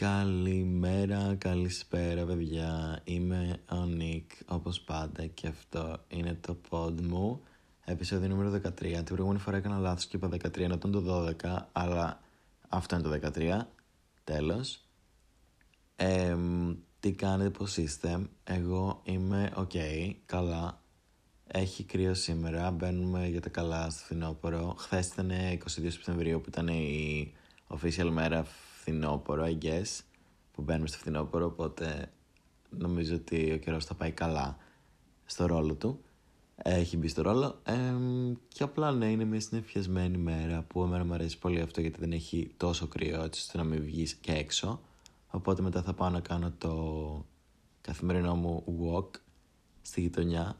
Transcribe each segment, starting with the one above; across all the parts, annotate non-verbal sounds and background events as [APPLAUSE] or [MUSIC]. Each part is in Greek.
Καλημέρα, καλησπέρα παιδιά, είμαι ο Νίκ όπως πάντα και αυτό είναι το pod μου. Επισόδιο νούμερο 13, την προηγούμενη φορά έκανα λάθος και είπα 13 ενώ ήταν το 12 αλλά αυτό είναι το 13, τέλος. Ε, Τι κάνετε, πως είστε, εγώ είμαι ok, καλά. Έχει κρύο σήμερα, μπαίνουμε για τα καλά στο φθινόπωρο. Χθες ήταν 22 Σεπτεμβρίου που ήταν η official μέρα φθινόπωρο, I guess, που μπαίνουμε στο φθινόπωρο, οπότε νομίζω ότι ο καιρός θα πάει καλά στο ρόλο του. Έχει μπει στο ρόλο ε, και απλά ναι, είναι μια συνεφιασμένη μέρα που εμένα μου αρέσει πολύ αυτό γιατί δεν έχει τόσο κρύο έτσι ώστε να μην βγεις και έξω. Οπότε μετά θα πάω να κάνω το καθημερινό μου walk στη γειτονιά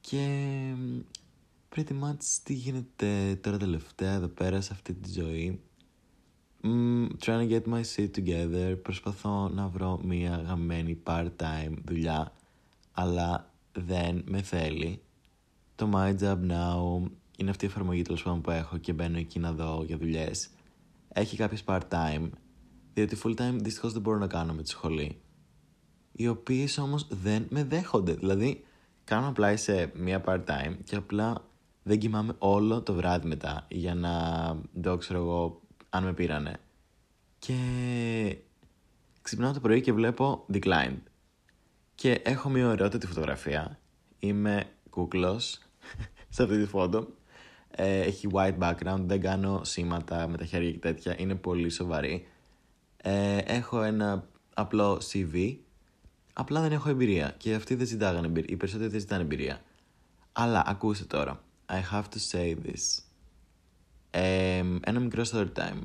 και pretty much τι γίνεται τώρα τελευταία εδώ πέρα σε αυτή τη ζωή Mm, trying to get my shit together. Προσπαθώ να βρω μια γαμμένη part-time δουλειά, αλλά δεν με θέλει. Το My Job Now είναι αυτή η εφαρμογή τέλος πάντων που έχω και μπαίνω εκεί να δω για δουλειές. Έχει κάποιες part-time, διότι full-time δυστυχώς δεν μπορώ να κάνω με τη σχολή. Οι οποίες όμως δεν με δέχονται. Δηλαδή, κάνω απλά σε μια part-time και απλά δεν κοιμάμαι όλο το βράδυ μετά για να δω, ξέρω εγώ, αν με πήρανε. Και ξυπνάω το πρωί και βλέπω declined. Και έχω μια ωραιότατη φωτογραφία. Είμαι κούκλος [LAUGHS] σε αυτή τη φώτο. Ε, έχει white background, δεν κάνω σήματα με τα χέρια και τέτοια, είναι πολύ σοβαρή. Ε, έχω ένα απλό CV, απλά δεν έχω εμπειρία και αυτοί δεν ζητάγανε εμπειρία, οι περισσότεροι δεν ζητάνε εμπειρία. Αλλά ακούστε τώρα, I have to say this. Ε, ένα μικρό story time.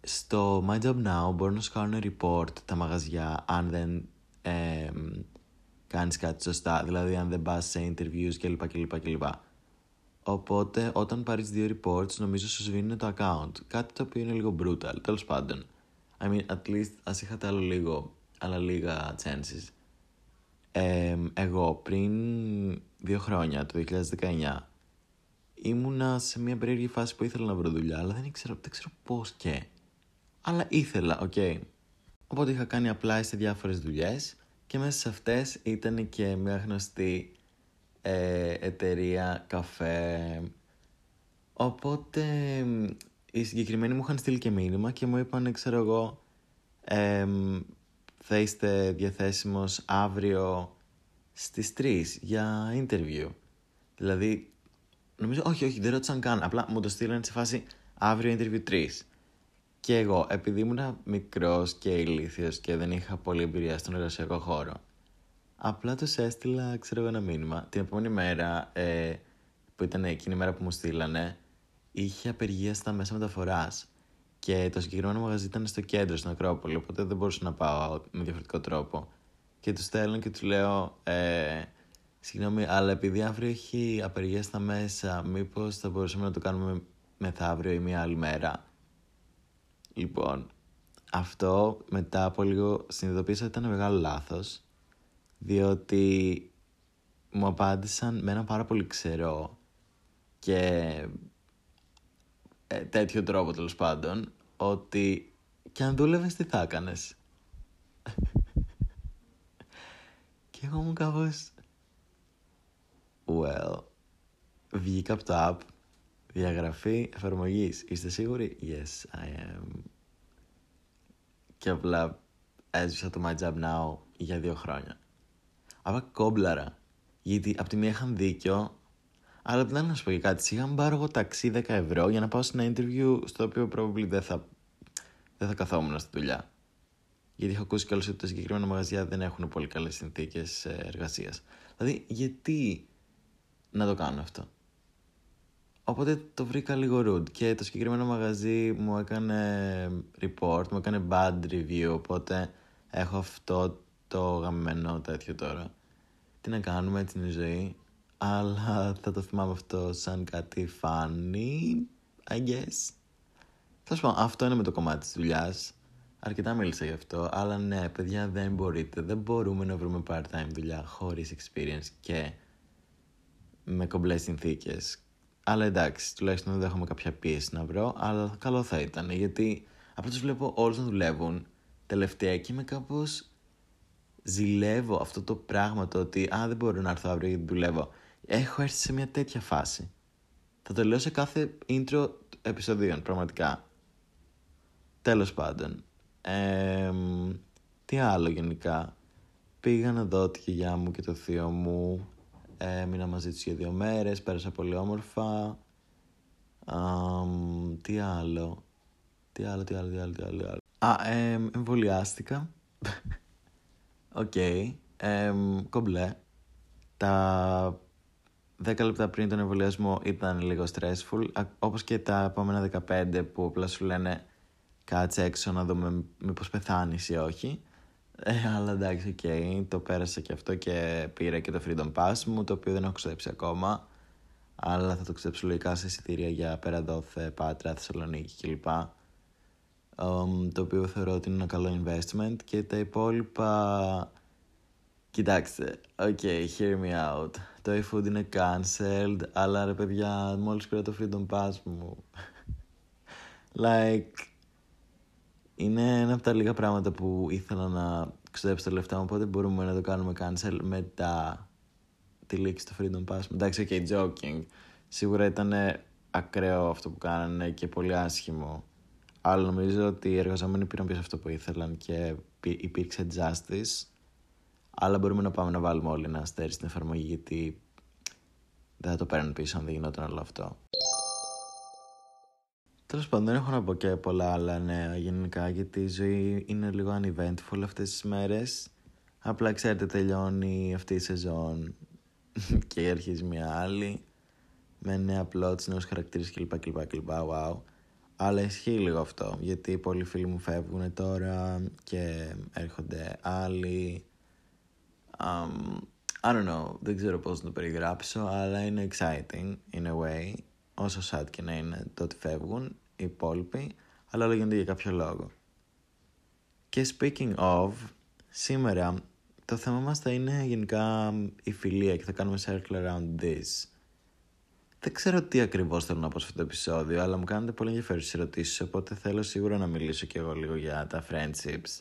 Στο My Job Now μπορούν να σου κάνουν report τα μαγαζιά αν δεν ε, κάνεις κάτι σωστά, δηλαδή αν δεν πας σε interviews κλπ. κλπ, κλπ. Οπότε όταν πάρεις δύο reports νομίζω σου σβήνουν το account, κάτι το οποίο είναι λίγο brutal, τέλος πάντων. I mean, at least ας είχατε άλλο λίγο, άλλα λίγα chances. Ε, εγώ πριν δύο χρόνια, το 2019, ήμουνα σε μια περίεργη φάση που ήθελα να βρω δουλειά, αλλά δεν ξέρω, δεν ξέρω πώς και. Αλλά ήθελα, ok. Okay. Οπότε είχα κάνει apply σε διάφορες δουλειές και μέσα σε αυτές ήταν και μια γνωστή ε, εταιρεία καφέ. Οπότε οι συγκεκριμένοι μου είχαν στείλει και μήνυμα και μου είπαν, ξέρω εγώ, ε, θα είστε διαθέσιμος αύριο στις 3 για interview. Δηλαδή Νομίζω, όχι, όχι, δεν ρώτησαν καν. Απλά μου το στείλανε σε φάση αύριο interview 3. Και εγώ, επειδή ήμουν μικρός και ηλίθιος και δεν είχα πολύ εμπειρία στον εργασιακό χώρο, απλά τους έστειλα, ξέρω εγώ, ένα μήνυμα. Την επόμενη μέρα, ε, που ήταν εκείνη η μέρα που μου στείλανε, είχε απεργία στα μέσα μεταφοράς. Και το συγκεκριμένο μαγαζί ήταν στο κέντρο, στην Ακρόπολη, οπότε δεν μπορούσα να πάω με διαφορετικό τρόπο. Και τους στέλνω και τους λέω, ε, Συγγνώμη, αλλά επειδή αύριο έχει απεργία στα μέσα, μήπως θα μπορούσαμε να το κάνουμε μεθαύριο ή μια άλλη μέρα; Λοιπόν, αυτό μετά από λίγο συνειδητοποίησα ότι ήταν μεγάλο λάθος, διότι μου απάντησαν με ένα πάρα πολύ ξερό και ε, τέτοιο τρόπο τέλος πάντων, ότι και αν δούλευες τι θα έκανες; [LAUGHS] και εγώ μου κάπως Well, βγήκα από το app, διαγραφή εφαρμογής. Είστε σίγουροι; Yes, I am. Και απλά έσβησα το My Job Now για δύο χρόνια. Αλλά κόμπλαρα. Γιατί από τη μία είχαν δίκιο, αλλά δεν να σου πω και κάτι. Σιγά μου πάρω εγώ ταξί 10 ευρώ για να πάω σε ένα interview στο οποίο probably δεν θα, δεν θα καθόμουν στη δουλειά. Γιατί έχω ακούσει κιόλας ότι τα συγκεκριμένα μαγαζιά δεν έχουν πολύ καλές συνθήκες ε, εργασίας. Δηλαδή, γιατί να το κάνω αυτό. Οπότε το βρήκα λίγο rude και το συγκεκριμένο μαγαζί μου έκανε report, μου έκανε bad review, οπότε έχω αυτό το γαμμένο τέτοιο τώρα. Τι να κάνουμε, έτσι είναι η ζωή, αλλά θα το θυμάμαι αυτό σαν κάτι funny, I guess. Θα σου πω, αυτό είναι με το κομμάτι της δουλειάς. Αρκετά μίλησα γι' αυτό, αλλά ναι, παιδιά, δεν μπορείτε, δεν μπορούμε να βρούμε part-time δουλειά χωρίς experience και με κομπλές συνθήκες. Αλλά εντάξει, τουλάχιστον δεν έχουμε κάποια πίεση να βρω, αλλά καλό θα ήταν γιατί απλά τους βλέπω όλους να δουλεύουν τελευταία και είμαι κάπως ζηλεύω αυτό το πράγμα το ότι α, δεν μπορώ να έρθω αύριο γιατί δουλεύω. Έχω έρθει σε μια τέτοια φάση. Θα το λέω σε κάθε intro επεισοδίων, πραγματικά. Τέλος πάντων. τι άλλο γενικά. Πήγα να δω τη γιαγιά μου και το θείο μου. Έμεινα μαζί τους για δύο μέρες, πέρασα πολύ όμορφα. τι άλλο. Τι άλλο, τι άλλο, τι άλλο, τι άλλο. Τι άλλο. Α, εμβολιάστηκα. [LAUGHS] Ok. Okay. κομπλέ. Τα 10 λεπτά πριν τον εμβολιασμό ήταν λίγο stressful, όπως και τα επόμενα 15 που απλά σου λένε κάτσε έξω να δούμε μήπως πεθάνεις ή όχι. Ε, αλλά εντάξει, ok, okay, το πέρασα και αυτό και πήρα και το Freedom Pass μου, το οποίο δεν έχω ξοδέψει ακόμα. Αλλά θα το ξοδέψω λογικά σε εισιτήρια για πέρα δώθε, Πάτρα, Θεσσαλονίκη κλπ. Um, το οποίο θεωρώ ότι είναι ένα καλό investment και τα υπόλοιπα Κοιτάξτε, ok, hear me out. Το iFood είναι cancelled, αλλά ρε παιδιά, μόλις πήρα το Freedom Pass μου. [LAUGHS] like, είναι ένα από τα λίγα πράγματα που ήθελα να ξοδέψω τα λεφτά μου, οπότε μπορούμε να το κάνουμε cancel μετά τη λήξη του Freedom Pass. Εντάξει, ok, joking. Σίγουρα ήταν ακραίο αυτό που κάνανε και πολύ άσχημο. Αλλά νομίζω ότι οι εργαζόμενοι πήραν πίσω αυτό που ήθελαν και υπήρξε justice αλλά μπορούμε να πάμε να βάλουμε όλοι ένα αστέρι στην εφαρμογή γιατί δεν θα το παίρνουν πίσω αν δεν γινόταν όλο αυτό. Τέλος πάντων, δεν έχω να πω και πολλά άλλα νέα γενικά γιατί η ζωή είναι λίγο uneventful αυτές τις μέρες. Απλά ξέρετε, τελειώνει αυτή η σεζόν [LAUGHS] και αρχίζει μια άλλη με νέα plots, νέους χαρακτήρες κλπ. κλπ, κλπ wow. Αλλά ισχύει λίγο αυτό γιατί πολλοί φίλοι μου φεύγουν τώρα και έρχονται άλλοι Um, I don't know, δεν ξέρω πώς να το περιγράψω, αλλά είναι exciting in a way, όσο sad και να είναι το ότι φεύγουν οι υπόλοιποι, αλλά όλα γίνονται για κάποιο λόγο. Και speaking of, σήμερα το θέμα μας θα είναι γενικά η φιλία και θα κάνουμε circle around this. Δεν ξέρω τι ακριβώς θέλω να πω σε αυτό το επεισόδιο, αλλά μου κάνετε πολύ ενδιαφέρουσες ερωτήσεις, οπότε θέλω σίγουρα να μιλήσω και εγώ λίγο για τα friendships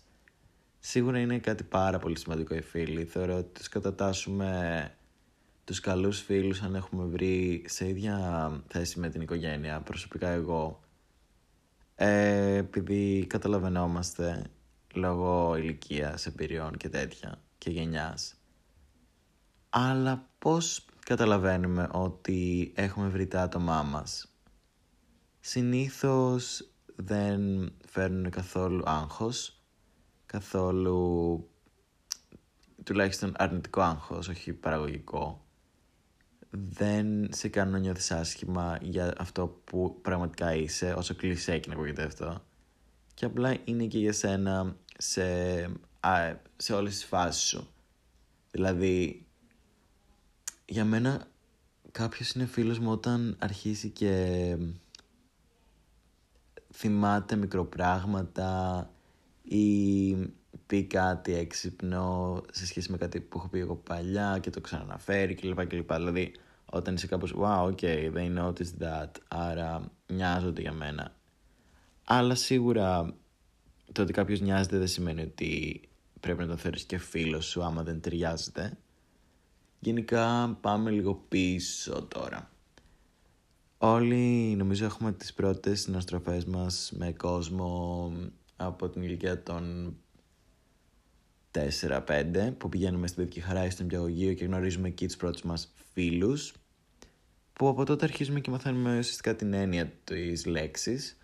Σίγουρα είναι κάτι πάρα πολύ σημαντικό οι φίλοι. Θεωρώ ότι τους κατατάσσουμε τους καλούς φίλους αν έχουμε βρει σε ίδια θέση με την οικογένεια. Προσωπικά εγώ, ε, επειδή καταλαβαίνόμαστε λόγω ηλικίας, εμπειριών και τέτοια και γενιάς. Αλλά πώς καταλαβαίνουμε ότι έχουμε βρει τα άτομά μας; Συνήθως δεν φέρνουν καθόλου άγχος καθόλου τουλάχιστον αρνητικό άγχος, όχι παραγωγικό. Δεν σε κάνουν να νιώθεις άσχημα για αυτό που πραγματικά είσαι, όσο κλεισέ και να ακούγεται αυτό. Και απλά είναι και για σένα σε, α, σε όλες τις φάσεις σου. Δηλαδή, για μένα κάποιος είναι φίλος μου όταν αρχίσει και θυμάται μικροπράγματα ή πει κάτι έξυπνο σε σχέση με κάτι που έχω πει εγώ παλιά και το ξαναναφέρει κλπ. κλπ. Δηλαδή, όταν είσαι κάπως wow, ok, they noticed that, άρα νοιάζονται για μένα. Αλλά σίγουρα το ότι κάποιος νοιάζεται δεν σημαίνει ότι πρέπει να τον θεωρείς και φίλος σου άμα δεν ταιριάζεται. Γενικά πάμε λίγο πίσω τώρα. Όλοι νομίζω έχουμε τις πρώτες συναστροφές μας με κόσμο από την ηλικία των 4-5 που πηγαίνουμε στην παιδική χαρά ή στον πιαγωγείο και γνωρίζουμε εκεί τους πρώτους μας φίλους που από τότε αρχίζουμε και μαθαίνουμε ουσιαστικά την έννοια της λέξης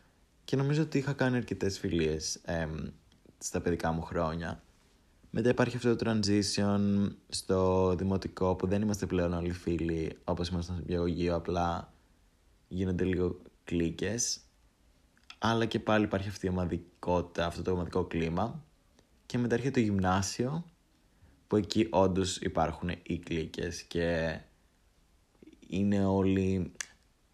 και νομίζω ότι είχα κάνει αρκετές φιλίες ε, στα παιδικά μου χρόνια. Μετά υπάρχει αυτό το transition στο δημοτικό που δεν είμαστε πλέον όλοι φίλοι όπως ήμασταν στο πιαγωγείο απλά γίνονται λίγο κλίκες αλλά και πάλι υπάρχει αυτή η ομαδικότητα, αυτό το ομαδικό κλίμα. Και μετά έρχεται το γυμνάσιο, που εκεί όντως υπάρχουν οι κλίκες και είναι όλοι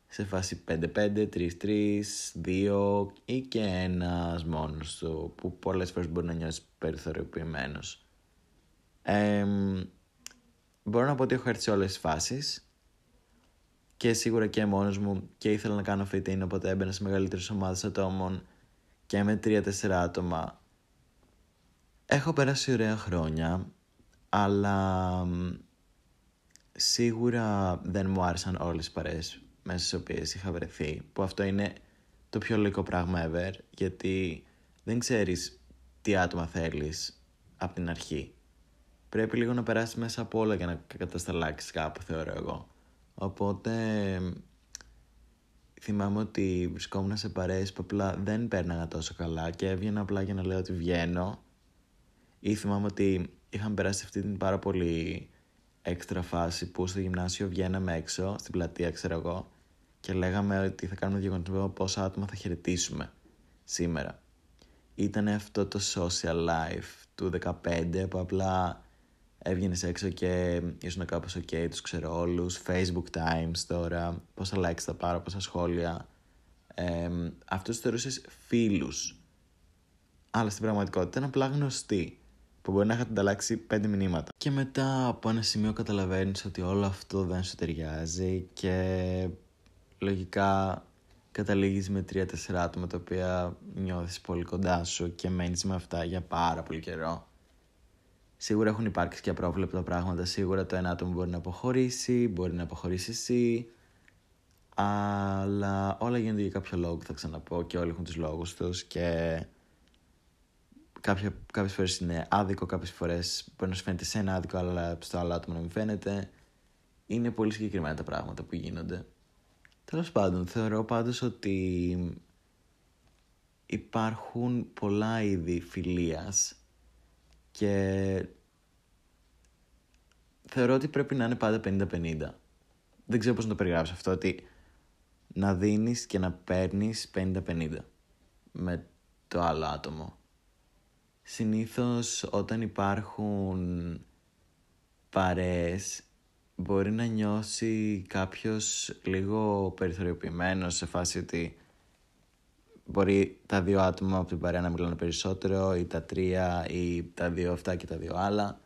σε φάση 5-5, 3-3, 2 ή και ένας μόνος του, που πολλές φορές μπορεί να νιώσεις περιθωριοποιημένος. Ε, μπορώ να πω ότι έχω έρθει σε όλες τις φάσεις και σίγουρα και μόνος μου και ήθελα να κάνω fit in, οπότε έμπαινα σε μεγαλύτερες ομάδες ατόμων και με τρία-τέσσερα άτομα. Έχω περάσει ωραία χρόνια, αλλά σίγουρα δεν μου άρεσαν όλες οι παρέες μέσα στις οποίες είχα βρεθεί, που αυτό είναι το πιο λογικό πράγμα ever, γιατί δεν ξέρεις τι άτομα θέλεις από την αρχή. Πρέπει λίγο να περάσεις μέσα από όλα για να κατασταλάξεις κάπου, θεωρώ εγώ. Οπότε θυμάμαι ότι βρισκόμουν σε παρέες που απλά δεν πέρναγα τόσο καλά και έβγαινα απλά για να λέω ότι βγαίνω ή θυμάμαι ότι είχαμε περάσει αυτή την πάρα πολύ έξτρα φάση που στο γυμνάσιο βγαίναμε έξω, στην πλατεία ξέρω εγώ και λέγαμε ότι θα κάνουμε διαγωνισμό πόσα άτομα θα χαιρετήσουμε σήμερα. Ήταν αυτό το social life του 15 που απλά έβγαινες έξω και ήσουν κάπως ok, τους ξέρω όλους, facebook times τώρα, πόσα likes θα πάρω, πόσα σχόλια. Ε, αυτούς θεωρούσες φίλους. Αλλά στην πραγματικότητα ήταν απλά γνωστοί που μπορεί να είχατε ανταλλάξει πέντε μηνύματα. Και μετά από ένα σημείο καταλαβαίνεις ότι όλο αυτό δεν σου ταιριάζει και λογικά καταλήγεις με τρία-τέσσερα άτομα τα οποία νιώθεις πολύ κοντά σου και μένεις με αυτά για πάρα πολύ καιρό. Σίγουρα έχουν υπάρξει και απρόβλεπτα πράγματα. Σίγουρα το ένα άτομο μπορεί να αποχωρήσει, μπορεί να αποχωρήσει εσύ. Αλλά όλα γίνονται για κάποιο λόγο, θα ξαναπώ, και όλοι έχουν τους λόγους τους και κάποια, κάποιες φορές είναι άδικο, κάποιες φορές μπορεί να σου φαίνεται σε ένα άδικο, αλλά στο άλλο άτομο να μην φαίνεται. Είναι πολύ συγκεκριμένα τα πράγματα που γίνονται. Τέλος πάντων, θεωρώ πάντως ότι υπάρχουν πολλά είδη φιλίας και θεωρώ ότι πρέπει να είναι πάντα 50-50. Δεν ξέρω πώς να το περιγράψω αυτό, ότι να δίνεις και να παίρνεις 50-50 με το άλλο άτομο. Συνήθως όταν υπάρχουν παρέες μπορεί να νιώσει κάποιος λίγο περιθωριοποιημένος σε φάση ότι μπορεί τα δύο άτομα από την παρέα να μιλάνε περισσότερο ή τα τρία ή τα δύο αυτά και τα δύο άλλα.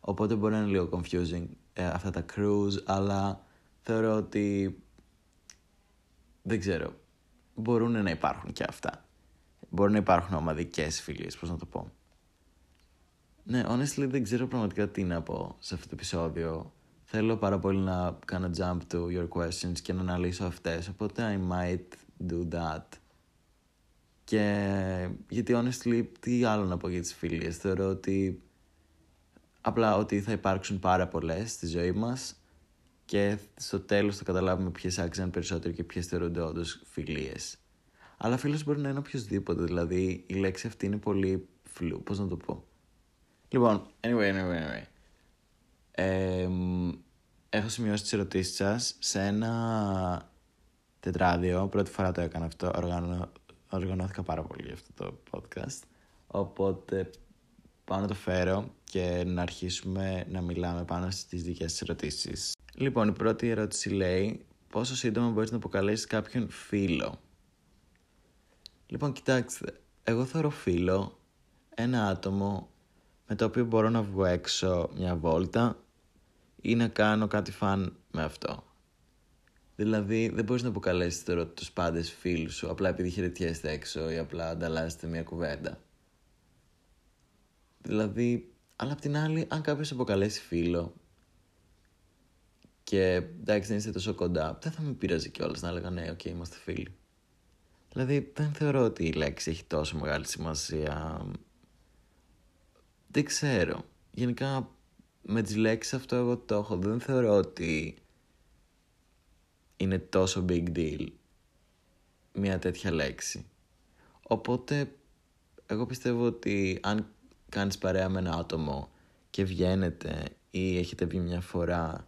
Οπότε μπορεί να είναι λίγο confusing ε, αυτά τα cruise αλλά θεωρώ ότι δεν ξέρω μπορούν να υπάρχουν και αυτά. Μπορούν να υπάρχουν ομαδικές φιλίες πώς να το πω ναι, honestly δεν ξέρω πραγματικά τι να πω σε αυτό το επεισόδιο. Θέλω πάρα πολύ να κάνω jump to your questions και να αναλύσω αυτές, οπότε I might do that. Και γιατί honestly τι άλλο να πω για τις φιλίες, θεωρώ ότι απλά ότι θα υπάρξουν πάρα πολλές στη ζωή μας και στο τέλος θα καταλάβουμε ποιες άξιζαν περισσότερο και ποιες θεωρούνται όντως φιλίες. Αλλά φίλος μπορεί να είναι οποιοδήποτε, δηλαδή η λέξη αυτή είναι πολύ φλου, πώς να το πω. Λοιπόν, anyway, anyway, anyway. Ε, έχω σημειώσει τις ερωτήσεις σας σε ένα τετράδιο. Πρώτη φορά το έκανα αυτό. Οργανώ, οργανώθηκα πάρα πολύ για αυτό το podcast. Οπότε πάω να το φέρω και να αρχίσουμε να μιλάμε πάνω στις δικές σας ερωτήσεις. Λοιπόν, η πρώτη ερώτηση λέει πόσο σύντομα μπορείς να αποκαλέσεις κάποιον φίλο; Λοιπόν, κοιτάξτε, εγώ θεωρώ φίλο ένα άτομο με το οποίο μπορώ να βγω έξω μια βόλτα ή να κάνω κάτι fun με αυτό. Δηλαδή δεν μπορείς να αποκαλέσεις τώρα τους πάντες φίλους σου απλά επειδή χαιρετιέστε έξω ή απλά ανταλλάσσετε μια κουβέντα. Δηλαδή, αλλά απ' την άλλη, αν κάποιος αποκαλέσει φίλο και εντάξει δεν είστε τόσο κοντά, δεν θα με πείραζε κιόλας να έλεγα ναι, ok, okay, είμαστε φίλοι. Δηλαδή δεν θεωρώ ότι η λέξη έχει τόσο μεγάλη σημασία δεν ξέρω. Γενικά με τις λέξεις αυτό εγώ το έχω. Δεν θεωρώ ότι είναι τόσο big deal μια τέτοια λέξη. Οπότε εγώ πιστεύω ότι αν κάνεις παρέα με ένα άτομο και βγαίνετε ή έχετε βγει μια φορά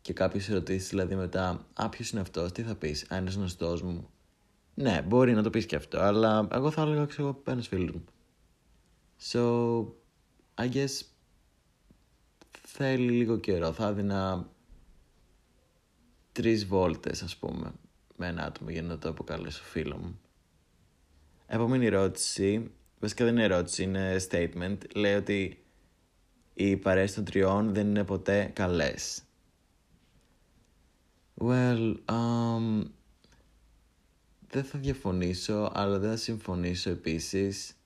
και κάποιος ρωτήσει δηλαδή μετά «Α, ποιος είναι αυτός, τι θα πεις, αν είναι γνωστός μου». Ναι, μπορεί να το πεις και αυτό, αλλά εγώ θα έλεγα ξέρω ένας φίλος μου. So, I guess θέλει λίγο καιρό. Θα έδινα τρεις βόλτες ας πούμε με ένα άτομο για να το αποκαλέσω φίλο μου. Επόμενη ερώτηση, βασικά δεν είναι ερώτηση, είναι statement. Λέει ότι οι παρέες των τριών δεν είναι ποτέ καλές. Well, um, δεν θα διαφωνήσω, αλλά δεν θα συμφωνήσω επίσης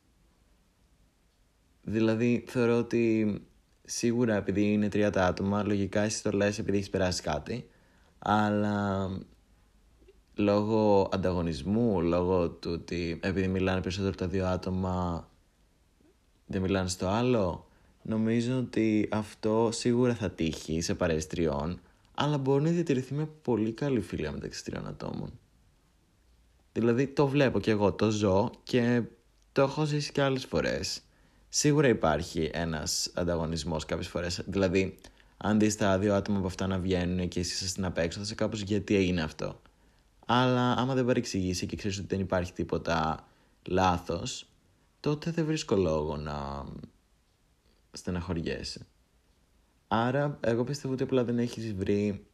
Δηλαδή, θεωρώ ότι σίγουρα επειδή είναι τρία τα άτομα, λογικά εσύ το λες επειδή έχεις περάσει κάτι, αλλά λόγω ανταγωνισμού, λόγω του ότι επειδή μιλάνε περισσότερο τα δύο άτομα, δεν μιλάνε στο άλλο, νομίζω ότι αυτό σίγουρα θα τύχει σε παρέες τριών, αλλά μπορεί να διατηρηθεί με πολύ καλή φιλία μεταξύ τριών ατόμων. Δηλαδή το βλέπω και εγώ, το ζω και το έχω ζήσει και άλλες φορές. Σίγουρα υπάρχει ένας ανταγωνισμός κάποιες φορές. Δηλαδή, αν δεις τα δύο άτομα από αυτά να βγαίνουν και εσύ στην απέξω, θα σε κάπως γιατί έγινε αυτό. Αλλά άμα δεν παρεξηγήσει και ξέρεις ότι δεν υπάρχει τίποτα λάθος, τότε δεν βρίσκω λόγο να στεναχωριέσαι. Άρα, εγώ πιστεύω ότι απλά δεν έχεις βρει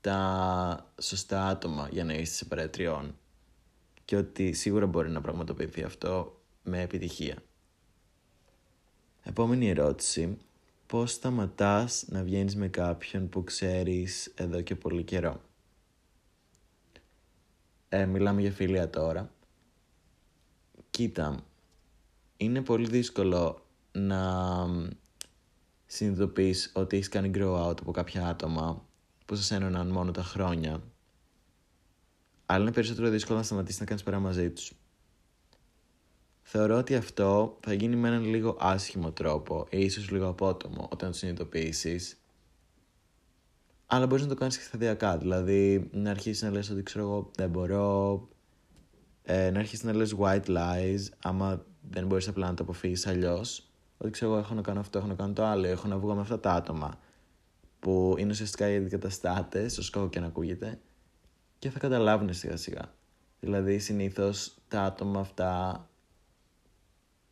τα σωστά άτομα για να είσαι σε παρέτριών και ότι σίγουρα μπορεί να πραγματοποιηθεί αυτό με επιτυχία. Επόμενη ερώτηση. Πώς σταματάς να βγαίνεις με κάποιον που ξέρεις εδώ και πολύ καιρό; Ε, μιλάμε για φιλία τώρα. Κοίτα, είναι πολύ δύσκολο να συνειδητοποιείς ότι έχεις κάνει grow out από κάποια άτομα που σας ένωναν μόνο τα χρόνια. Αλλά είναι περισσότερο δύσκολο να σταματήσεις να κάνεις παρά μαζί τους. Θεωρώ ότι αυτό θα γίνει με έναν λίγο άσχημο τρόπο ή ίσως λίγο απότομο όταν το συνειδητοποιήσεις. Αλλά μπορείς να το κάνεις και σταδιακά, δηλαδή να αρχίσεις να λες ότι ξέρω εγώ δεν μπορώ, ε, να αρχίσεις να λες white lies άμα δεν μπορείς απλά να το αποφύγεις αλλιώς. Ότι ξέρω εγώ έχω να κάνω αυτό, έχω να κάνω το άλλο, έχω να βγω με αυτά τα άτομα που είναι ουσιαστικά οι αντικαταστάτες, όσο κακό και να ακούγεται, και θα καταλάβουν σιγά σιγά. Δηλαδή συνήθως τα άτομα αυτά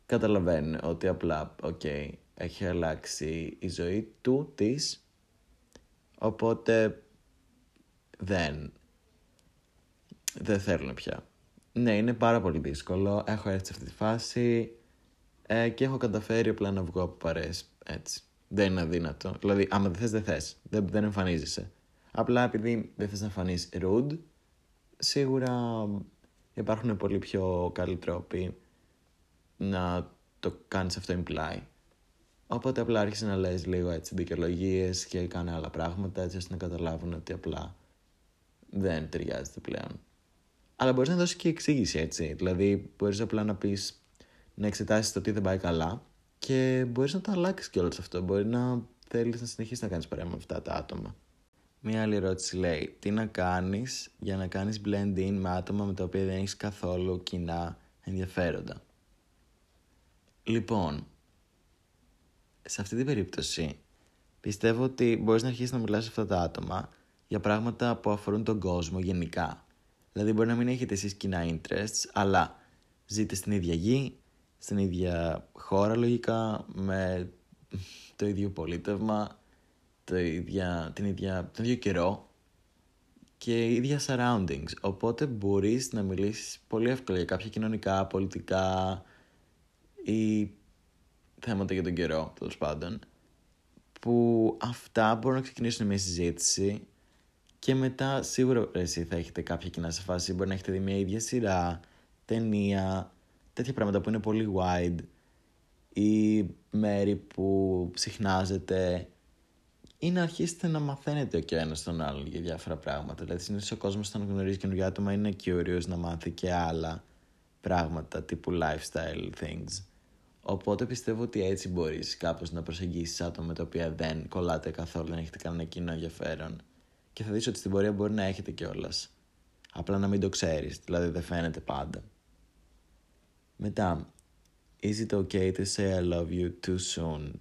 καταλαβαίνουν ότι απλά, ok, okay, έχει αλλάξει η ζωή του, της, οπότε δεν, δεν θέλουν πια. Ναι, είναι πάρα πολύ δύσκολο, έχω έρθει σε αυτή τη φάση ε, και έχω καταφέρει απλά να βγω από παρέες, έτσι. Δεν είναι αδύνατο. Δηλαδή, άμα δεν θες, δεν θες. Δεν, δεν εμφανίζεσαι. Απλά επειδή δεν θες να φανείς rude, σίγουρα υπάρχουν πολύ πιο καλοί τρόποι να το κάνεις αυτό imply. Οπότε απλά άρχισε να λες λίγο έτσι δικαιολογίες και κάνει άλλα πράγματα έτσι ώστε να καταλάβουν ότι απλά δεν ταιριάζεται πλέον. Αλλά μπορείς να δώσεις και εξήγηση έτσι. Δηλαδή μπορείς απλά να πεις να εξετάσεις το τι δεν πάει καλά και μπορείς να το αλλάξεις και όλο αυτό. Μπορεί να θέλεις να συνεχίσεις να κάνεις παρέα με αυτά τα άτομα. Μία άλλη ερώτηση λέει, τι να κάνεις για να κάνεις blend in με άτομα με τα οποία δεν έχεις καθόλου κοινά ενδιαφέροντα; Λοιπόν, σε αυτή την περίπτωση πιστεύω ότι μπορείς να αρχίσεις να μιλάς σε αυτά τα άτομα για πράγματα που αφορούν τον κόσμο γενικά. Δηλαδή μπορεί να μην έχετε εσείς κοινά interests, αλλά ζείτε στην ίδια γη, στην ίδια χώρα λογικά, με το ίδιο πολίτευμα, το ίδια, την ίδια, τον ίδιο καιρό και ίδια surroundings. Οπότε μπορείς να μιλήσεις πολύ εύκολα για κάποια κοινωνικά, πολιτικά, ή θέματα για τον καιρό, τέλος πάντων, που αυτά μπορούν να ξεκινήσουν μια συζήτηση και μετά σίγουρα εσύ θα έχετε κάποια κοινά σε φάση. Μπορεί να έχετε δει μια ίδια σειρά, ταινία, τέτοια πράγματα που είναι πολύ wide ή μέρη που ψυχνάζετε ή να αρχίσετε να μαθαίνετε και ο ένα τον άλλον για διάφορα πράγματα. Δηλαδή, συνήθως ο κόσμος, όταν γνωρίζει καινούργια άτομα, είναι curious να μάθει και άλλα πράγματα τύπου lifestyle things. Οπότε πιστεύω ότι έτσι μπορείς κάπως να προσεγγίσεις άτομα με τα οποία δεν κολλάτε καθόλου, δεν έχετε κανένα κοινό ενδιαφέρον. Και θα δεις ότι στην πορεία μπορεί να έχετε κιόλας. Απλά να μην το ξέρεις, δηλαδή δεν φαίνεται πάντα. Μετά, is it okay to say I love you too soon?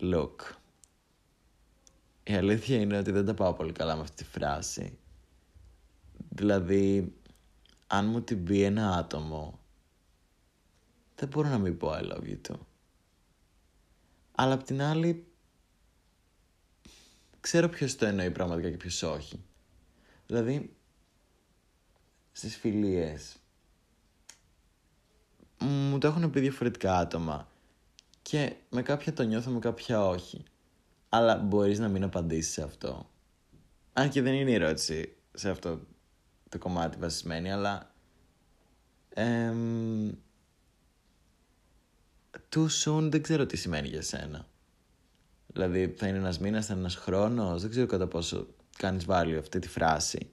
Look. Η αλήθεια είναι ότι δεν τα πάω πολύ καλά με αυτή τη φράση. Δηλαδή, αν μου την πει ένα άτομο δεν μπορώ να μην πω I love you too. Αλλά απ' την άλλη, ξέρω ποιος το εννοεί πραγματικά και ποιος όχι. Δηλαδή, στις φιλίες, μου το έχουν πει διαφορετικά άτομα και με κάποια το νιώθω, με κάποια όχι. Αλλά μπορείς να μην απαντήσεις σε αυτό. Αν και δεν είναι η ερώτηση σε αυτό το κομμάτι βασισμένη, αλλά too soon δεν ξέρω τι σημαίνει για σένα. Δηλαδή θα είναι ένας μήνας, θα είναι ένας χρόνος, δεν ξέρω κατά πόσο κάνεις value αυτή τη φράση.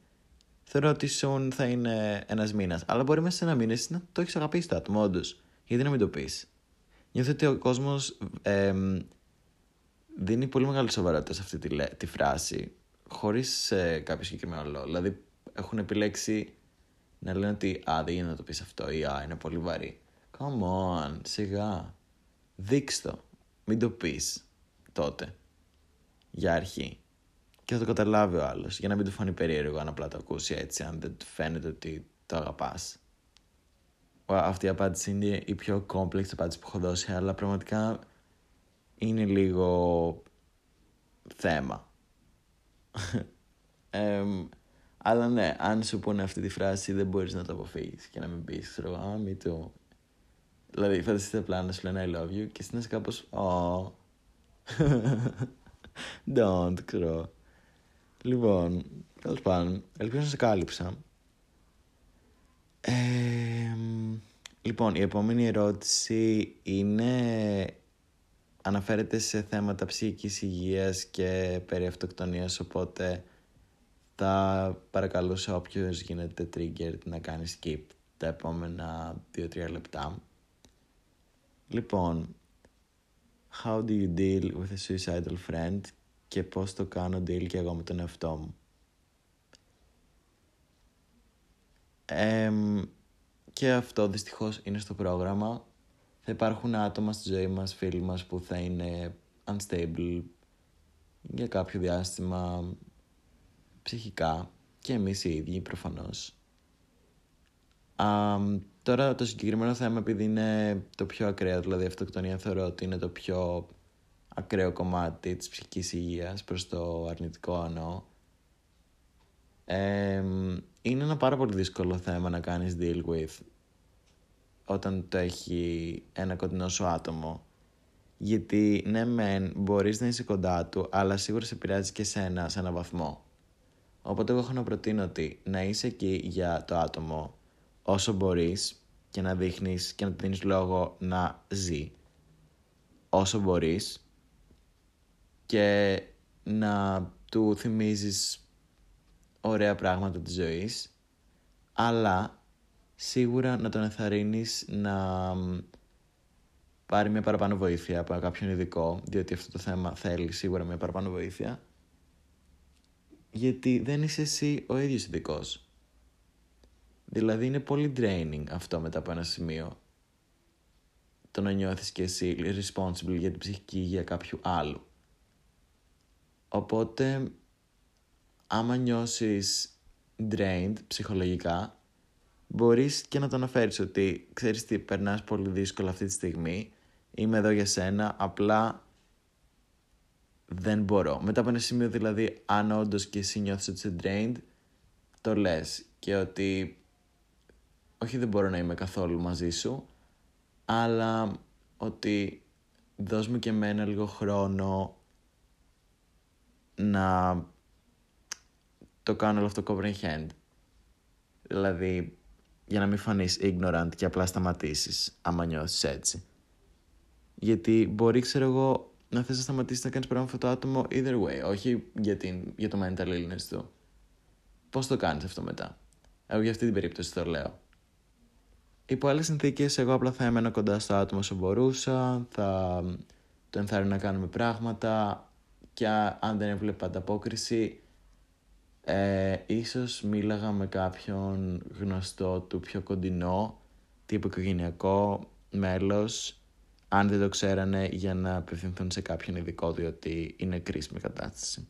Θεωρώ ότι soon θα είναι ένας μήνας, αλλά μπορεί μέσα σε ένα μήνα να το έχεις αγαπήσει το άτομο, όντως. Γιατί να μην το πεις. Νιώθω ότι ο κόσμος ε, δίνει πολύ μεγάλη σοβαρότητα σε αυτή τη, τη φράση, χωρίς ε, κάποιο συγκεκριμένο λόγο. Δηλαδή έχουν επιλέξει να λένε ότι «Α, δεν γίνεται να το πεις αυτό» ή «Α, είναι πολύ βαρύ». Come on, σιγά. Δείξ' το. Μην το πεις τότε. Για αρχή. Και θα το καταλάβει ο άλλος. Για να μην του φανεί περίεργο αν απλά το ακούσει έτσι, αν δεν του φαίνεται ότι το αγαπάς. Αυτή η απάντηση είναι η πιο complex απάντηση που έχω δώσει, αλλά πραγματικά είναι λίγο θέμα. [LAUGHS] αλλά ναι, αν σου πούνε αυτή τη φράση δεν μπορείς να το αποφύγεις και να μην πεις, ξέρω, α, μη το... Δηλαδή, φανταστείτε απλά να σου λένε I love you και εσύ να είσαι κάπως, oh. Don't, ξέρω. Λοιπόν, τέλος πάντων, ελπίζω να σε κάλυψα. λοιπόν, η επόμενη ερώτηση είναι αναφέρεται σε θέματα ψυχικής υγείας και περί αυτοκτονίας, οπότε θα παρακαλούσα όποιος γίνεται triggered να κάνεις skip τα επόμενα 2-3 λεπτά. Λοιπόν, how do you deal with a suicidal friend και πώς το κάνω deal και εγώ με τον εαυτό μου; και αυτό δυστυχώς είναι στο πρόγραμμα. Θα υπάρχουν άτομα στη ζωή μας, φίλοι μας που θα είναι unstable για κάποιο διάστημα ψυχικά και εμείς οι ίδιοι προφανώς. Τώρα το συγκεκριμένο θέμα επειδή είναι το πιο ακραίο, δηλαδή αυτοκτονία θεωρώ ότι είναι το πιο ακραίο κομμάτι της ψυχικής υγείας προς το αρνητικό ανώ. είναι ένα πάρα πολύ δύσκολο θέμα να κάνεις deal with όταν το έχει ένα κοντινό σου άτομο. Γιατί ναι μεν μπορείς να είσαι κοντά του αλλά σίγουρα σε πειράζει και σένα σε έναν βαθμό. Οπότε εγώ έχω να προτείνω ότι να είσαι εκεί για το άτομο όσο μπορείς και να δείχνεις και να του δίνεις λόγο να ζει όσο μπορείς και να του θυμίζεις ωραία πράγματα της ζωής αλλά σίγουρα να τον εθαρρύνεις να πάρει μια παραπάνω βοήθεια από κάποιον ειδικό διότι αυτό το θέμα θέλει σίγουρα μια παραπάνω βοήθεια γιατί δεν είσαι εσύ ο ίδιος ειδικός. Δηλαδή είναι πολύ draining αυτό μετά από ένα σημείο το να νιώθεις και εσύ responsible για την ψυχική υγεία κάποιου άλλου. Οπότε, άμα νιώσεις drained ψυχολογικά, μπορείς και να το αναφέρεις ότι ξέρεις τι, περνάς πολύ δύσκολα αυτή τη στιγμή, είμαι εδώ για σένα, απλά δεν μπορώ. Μετά από ένα σημείο δηλαδή, αν όντως και εσύ νιώθεις ότι είσαι drained, το λες και ότι όχι δεν μπορώ να είμαι καθόλου μαζί σου, αλλά ότι δώσ' μου και εμένα λίγο χρόνο να το κάνω όλο αυτό comprehend. Δηλαδή, για να μην φανείς ignorant και απλά σταματήσεις, άμα νιώθεις έτσι. Γιατί μπορεί, ξέρω εγώ, να θες να σταματήσεις να κάνεις πράγματα με αυτό το άτομο either way, όχι για, την, για το mental illness του. Πώς το κάνεις αυτό μετά; Εγώ για αυτή την περίπτωση το λέω. Υπό άλλες συνθήκες, εγώ απλά θα έμενα κοντά στο άτομο όσο μπορούσα, θα το ενθάρρυνα να κάνουμε πράγματα, και αν δεν έβλεπα ανταπόκριση ε, ίσως μίλαγα με κάποιον γνωστό του πιο κοντινό τύπου οικογενειακό μέλος αν δεν το ξέρανε για να απευθυνθούν σε κάποιον ειδικό διότι είναι κρίσιμη κατάσταση.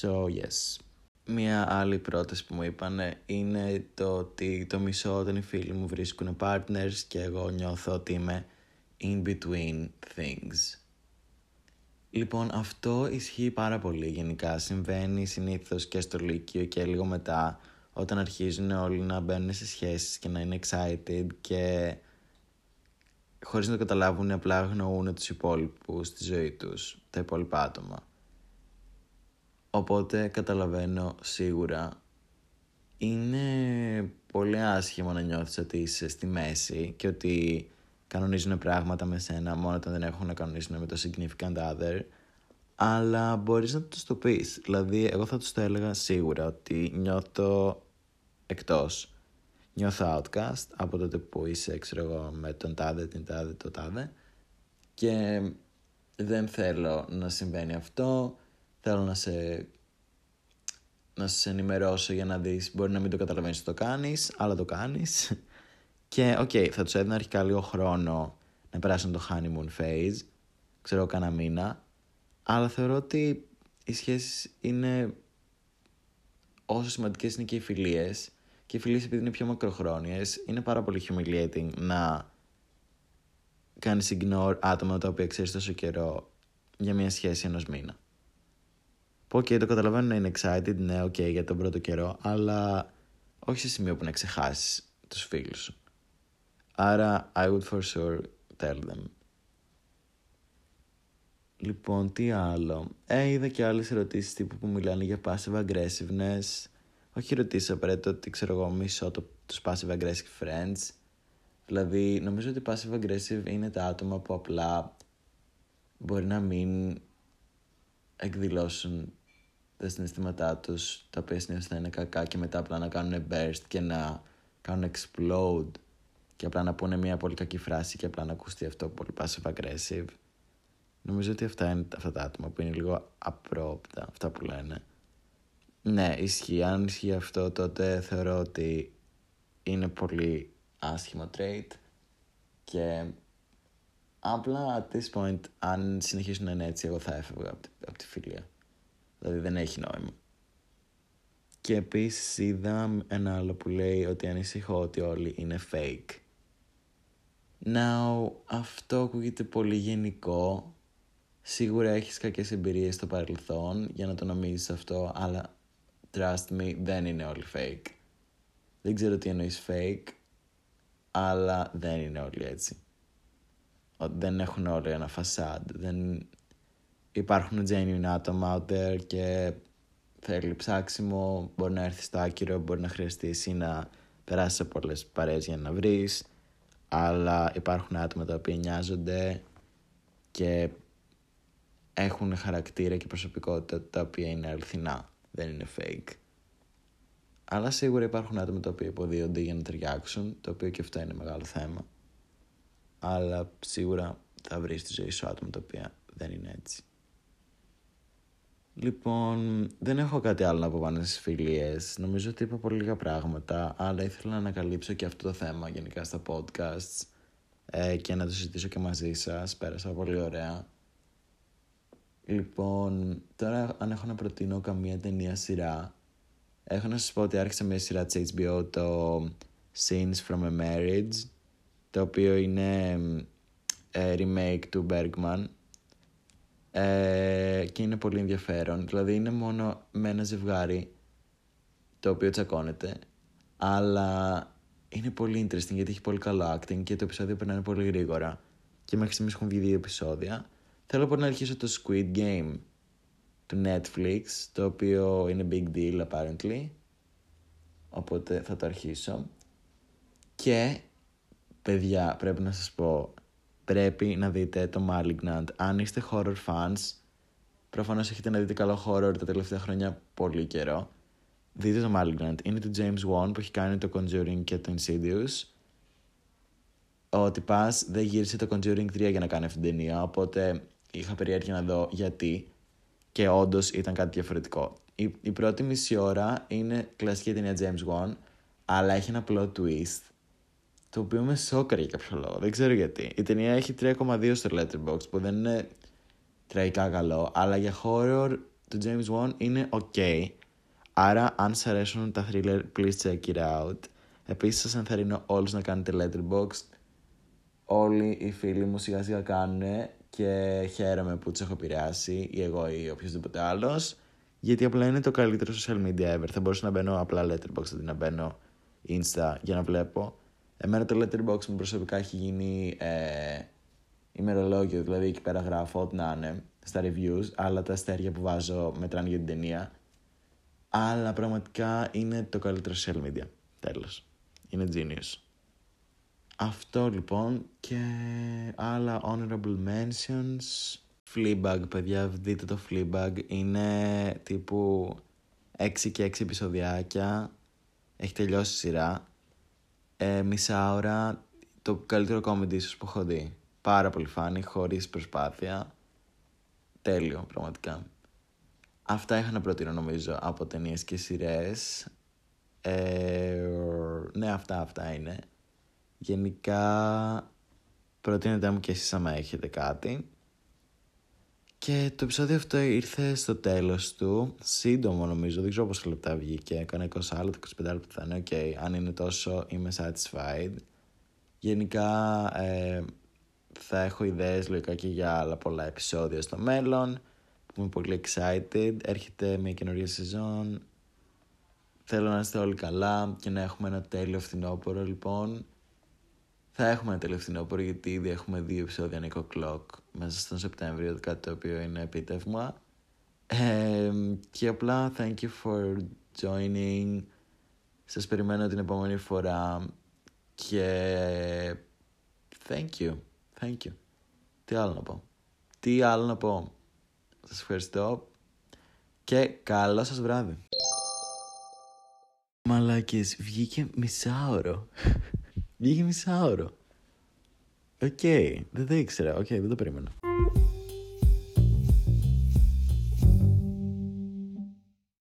So yes. Μία άλλη πρόταση που μου είπαν είναι το ότι το μισό όταν οι φίλοι μου βρίσκουν partners και εγώ νιώθω ότι είμαι in between things. Λοιπόν, αυτό ισχύει πάρα πολύ γενικά. Συμβαίνει συνήθως και στο Λύκειο και λίγο μετά, όταν αρχίζουν όλοι να μπαίνουν σε σχέσεις και να είναι excited και χωρίς να το καταλάβουν απλά αγνοούν τους υπόλοιπους στη ζωή τους, τα υπόλοιπα άτομα. Οπότε καταλαβαίνω σίγουρα είναι πολύ άσχημο να νιώθεις ότι είσαι στη μέση και ότι κανονίζουν πράγματα με σένα μόνο όταν δεν έχουν να κανονίσουν με το significant other. Αλλά μπορείς να τους το πεις. Δηλαδή, εγώ θα τους το έλεγα σίγουρα ότι νιώθω εκτός. Νιώθω outcast από τότε που είσαι, ξέρω εγώ, με τον τάδε, την τάδε, το τάδε. Και δεν θέλω να συμβαίνει αυτό. Θέλω να σε να σε ενημερώσω για να δεις. Μπορεί να μην το καταλαβαίνεις ότι το κάνεις αλλά το κάνεις. Και ok okay, θα τους έδινα αρχικά λίγο χρόνο να περάσουν το honeymoon phase. Ξέρω κανένα μήνα. Αλλά θεωρώ ότι οι σχέσεις είναι όσο σημαντικές είναι και οι φιλίες. Και οι φιλίες επειδή είναι πιο μακροχρόνιες είναι πάρα πολύ humiliating να κάνεις ignore άτομα τα οποία ξέρεις τόσο καιρό για μια σχέση ενός μήνα. Ok, okay, το καταλαβαίνω να είναι excited, ναι, ok, okay, για τον πρώτο καιρό, αλλά όχι σε σημείο που να ξεχάσεις τους φίλους σου. Άρα, I would for sure tell them. Λοιπόν, τι άλλο; Ε, είδα και άλλες ερωτήσεις τύπου που μιλάνε για passive aggressiveness. Όχι ερωτήσεις απαραίτητα ότι ξέρω εγώ μισώ το, τους passive aggressive friends. Δηλαδή, νομίζω ότι passive aggressive είναι τα άτομα που απλά μπορεί να μην εκδηλώσουν τα συναισθήματά τους, τα οποία συνήθως θα είναι κακά και μετά απλά να κάνουν burst και να κάνουν explode και απλά να πούνε μια πολύ κακή φράση και απλά να ακουστεί αυτό πολύ passive aggressive. Νομίζω ότι αυτά είναι αυτά τα άτομα που είναι λίγο απρόπτα, αυτά που λένε. Ναι, ισχύει. Αν ισχύει αυτό, τότε θεωρώ ότι είναι πολύ άσχημο trait και απλά at this point, αν συνεχίσουν να είναι έτσι, εγώ θα έφευγα από τη, από τη φιλία. Δηλαδή δεν έχει νόημα. Και επίσης είδα ένα άλλο που λέει ότι ανησυχώ ότι όλοι είναι fake. Now, αυτό ακούγεται πολύ γενικό. Σίγουρα έχεις κακές εμπειρίες στο παρελθόν για να το νομίζεις αυτό, αλλά trust me, δεν είναι όλοι fake. Δεν ξέρω τι εννοείς fake, αλλά δεν είναι όλοι έτσι. Δεν έχουν όλοι ένα φασάντ, δεν υπάρχουν genuine άτομα out there και θέλει ψάξιμο, μπορεί να έρθεις στο άκυρο, μπορεί να χρειαστεί εσύ να περάσεις σε πολλές παρέες για να βρεις, αλλά υπάρχουν άτομα τα οποία νοιάζονται και έχουν χαρακτήρα και προσωπικότητα τα οποία είναι αληθινά, δεν είναι fake. Αλλά σίγουρα υπάρχουν άτομα τα οποία υποδίονται για να ταιριάξουν, το οποίο και αυτό είναι μεγάλο θέμα. Αλλά σίγουρα θα βρεις στη ζωή σου άτομα τα οποία δεν είναι έτσι. Λοιπόν, δεν έχω κάτι άλλο να πω πάνω στις φιλίες. Νομίζω ότι είπα πολύ λίγα πράγματα, αλλά ήθελα να ανακαλύψω και αυτό το θέμα γενικά στα podcasts ε, και να το συζητήσω και μαζί σας. Πέρασα πολύ ωραία. Λοιπόν, τώρα αν έχω να προτείνω καμία ταινία σειρά, έχω να σας πω ότι άρχισα μια σειρά της HBO το Scenes from a Marriage, το οποίο είναι ε, remake του Bergman ε, και είναι πολύ ενδιαφέρον. Δηλαδή είναι μόνο με ένα ζευγάρι το οποίο τσακώνεται, αλλά είναι πολύ interesting γιατί έχει πολύ καλό acting και το επεισόδιο περνάει πολύ γρήγορα. Και μέχρι στιγμής έχουν βγει δύο επεισόδια. Θέλω λοιπόν να αρχίσω το Squid Game του Netflix, το οποίο είναι big deal apparently. Οπότε θα το αρχίσω. Και, παιδιά, πρέπει να σας πω, πρέπει να δείτε το Malignant. Αν είστε horror fans, προφανώς έχετε να δείτε καλό horror τα τελευταία χρόνια πολύ καιρό. Δείτε το Malignant. Είναι του James Wan που έχει κάνει το Conjuring και το Insidious. Ο τυπάς δεν γύρισε το Conjuring 3 για να κάνει αυτή την ταινία, οπότε είχα περιέργεια να δω γιατί και όντως ήταν κάτι διαφορετικό. Η, η πρώτη μισή ώρα είναι κλασική ταινία James Wan, αλλά έχει ένα plot twist το οποίο με σόκαρε για κάποιο λόγο. Δεν ξέρω γιατί. Η ταινία έχει 3,2 στο Letterboxd που δεν είναι τραγικά καλό, αλλά για horror του James Wan είναι ok. Άρα, αν σας αρέσουν τα thriller, please check it out. Επίσης, σας ενθαρρύνω όλους να κάνετε Letterboxd. Όλοι οι φίλοι μου σιγά σιγά κάνουν και χαίρομαι που τους έχω επηρεάσει ή εγώ ή οποιοδήποτε άλλος. Γιατί απλά είναι το καλύτερο social media ever. Θα μπορούσα να μπαίνω απλά Letterboxd αντί να μπαίνω Insta για να βλέπω. Εμένα το letterbox μου προσωπικά έχει γίνει ε, ημερολόγιο, δηλαδή εκεί πέρα γράφω ό,τι να είναι στα reviews, αλλά τα αστέρια που βάζω μετράνε για την ταινία. Αλλά πραγματικά είναι το καλύτερο social media. Τέλος. Είναι genius. Αυτό λοιπόν και άλλα honorable mentions. Fleabag, παιδιά, δείτε το Fleabag. Είναι τύπου 6 και 6 επεισοδιάκια. Έχει τελειώσει η σειρά. Ε, μισά ώρα. Το καλύτερο comedy ίσως που έχω δει. Πάρα πολύ φάνη, χωρίς προσπάθεια. Τέλειο, πραγματικά. Αυτά είχα να προτείνω νομίζω από ταινίες και σειρές. Ε, ναι, αυτά, αυτά είναι. Γενικά, προτείνετε μου και εσείς άμα έχετε κάτι. Και το επεισόδιο αυτό ήρθε στο τέλος του, σύντομο νομίζω, δεν ξέρω πόσα λεπτά βγήκε, έκανε 20 άλλο, 25 λεπτά θα είναι, ok, αν είναι τόσο είμαι satisfied. Γενικά ε, θα έχω ιδέες λογικά και για άλλα πολλά επεισόδια στο μέλλον, που είμαι πολύ excited, έρχεται μια καινούργια σεζόν, θέλω να είστε όλοι καλά και να έχουμε ένα τέλειο φθινόπωρο λοιπόν. Θα έχουμε ένα τέλειο φθινόπωρο γιατί ήδη έχουμε δύο επεισόδια Nico Clock μέσα στον Σεπτέμβριο, κάτι το οποίο είναι επίτευγμα. Ε, και απλά thank you for joining. Σας περιμένω την επόμενη φορά και thank you, thank you. Τι άλλο να πω; Τι άλλο να πω; Σας ευχαριστώ και καλό σας βράδυ. Μαλάκες, βγήκε μισάωρο. Βγήκε μισάωρο. Ok, okay. δεν το ήξερα. Ok, okay, δεν το περίμενα.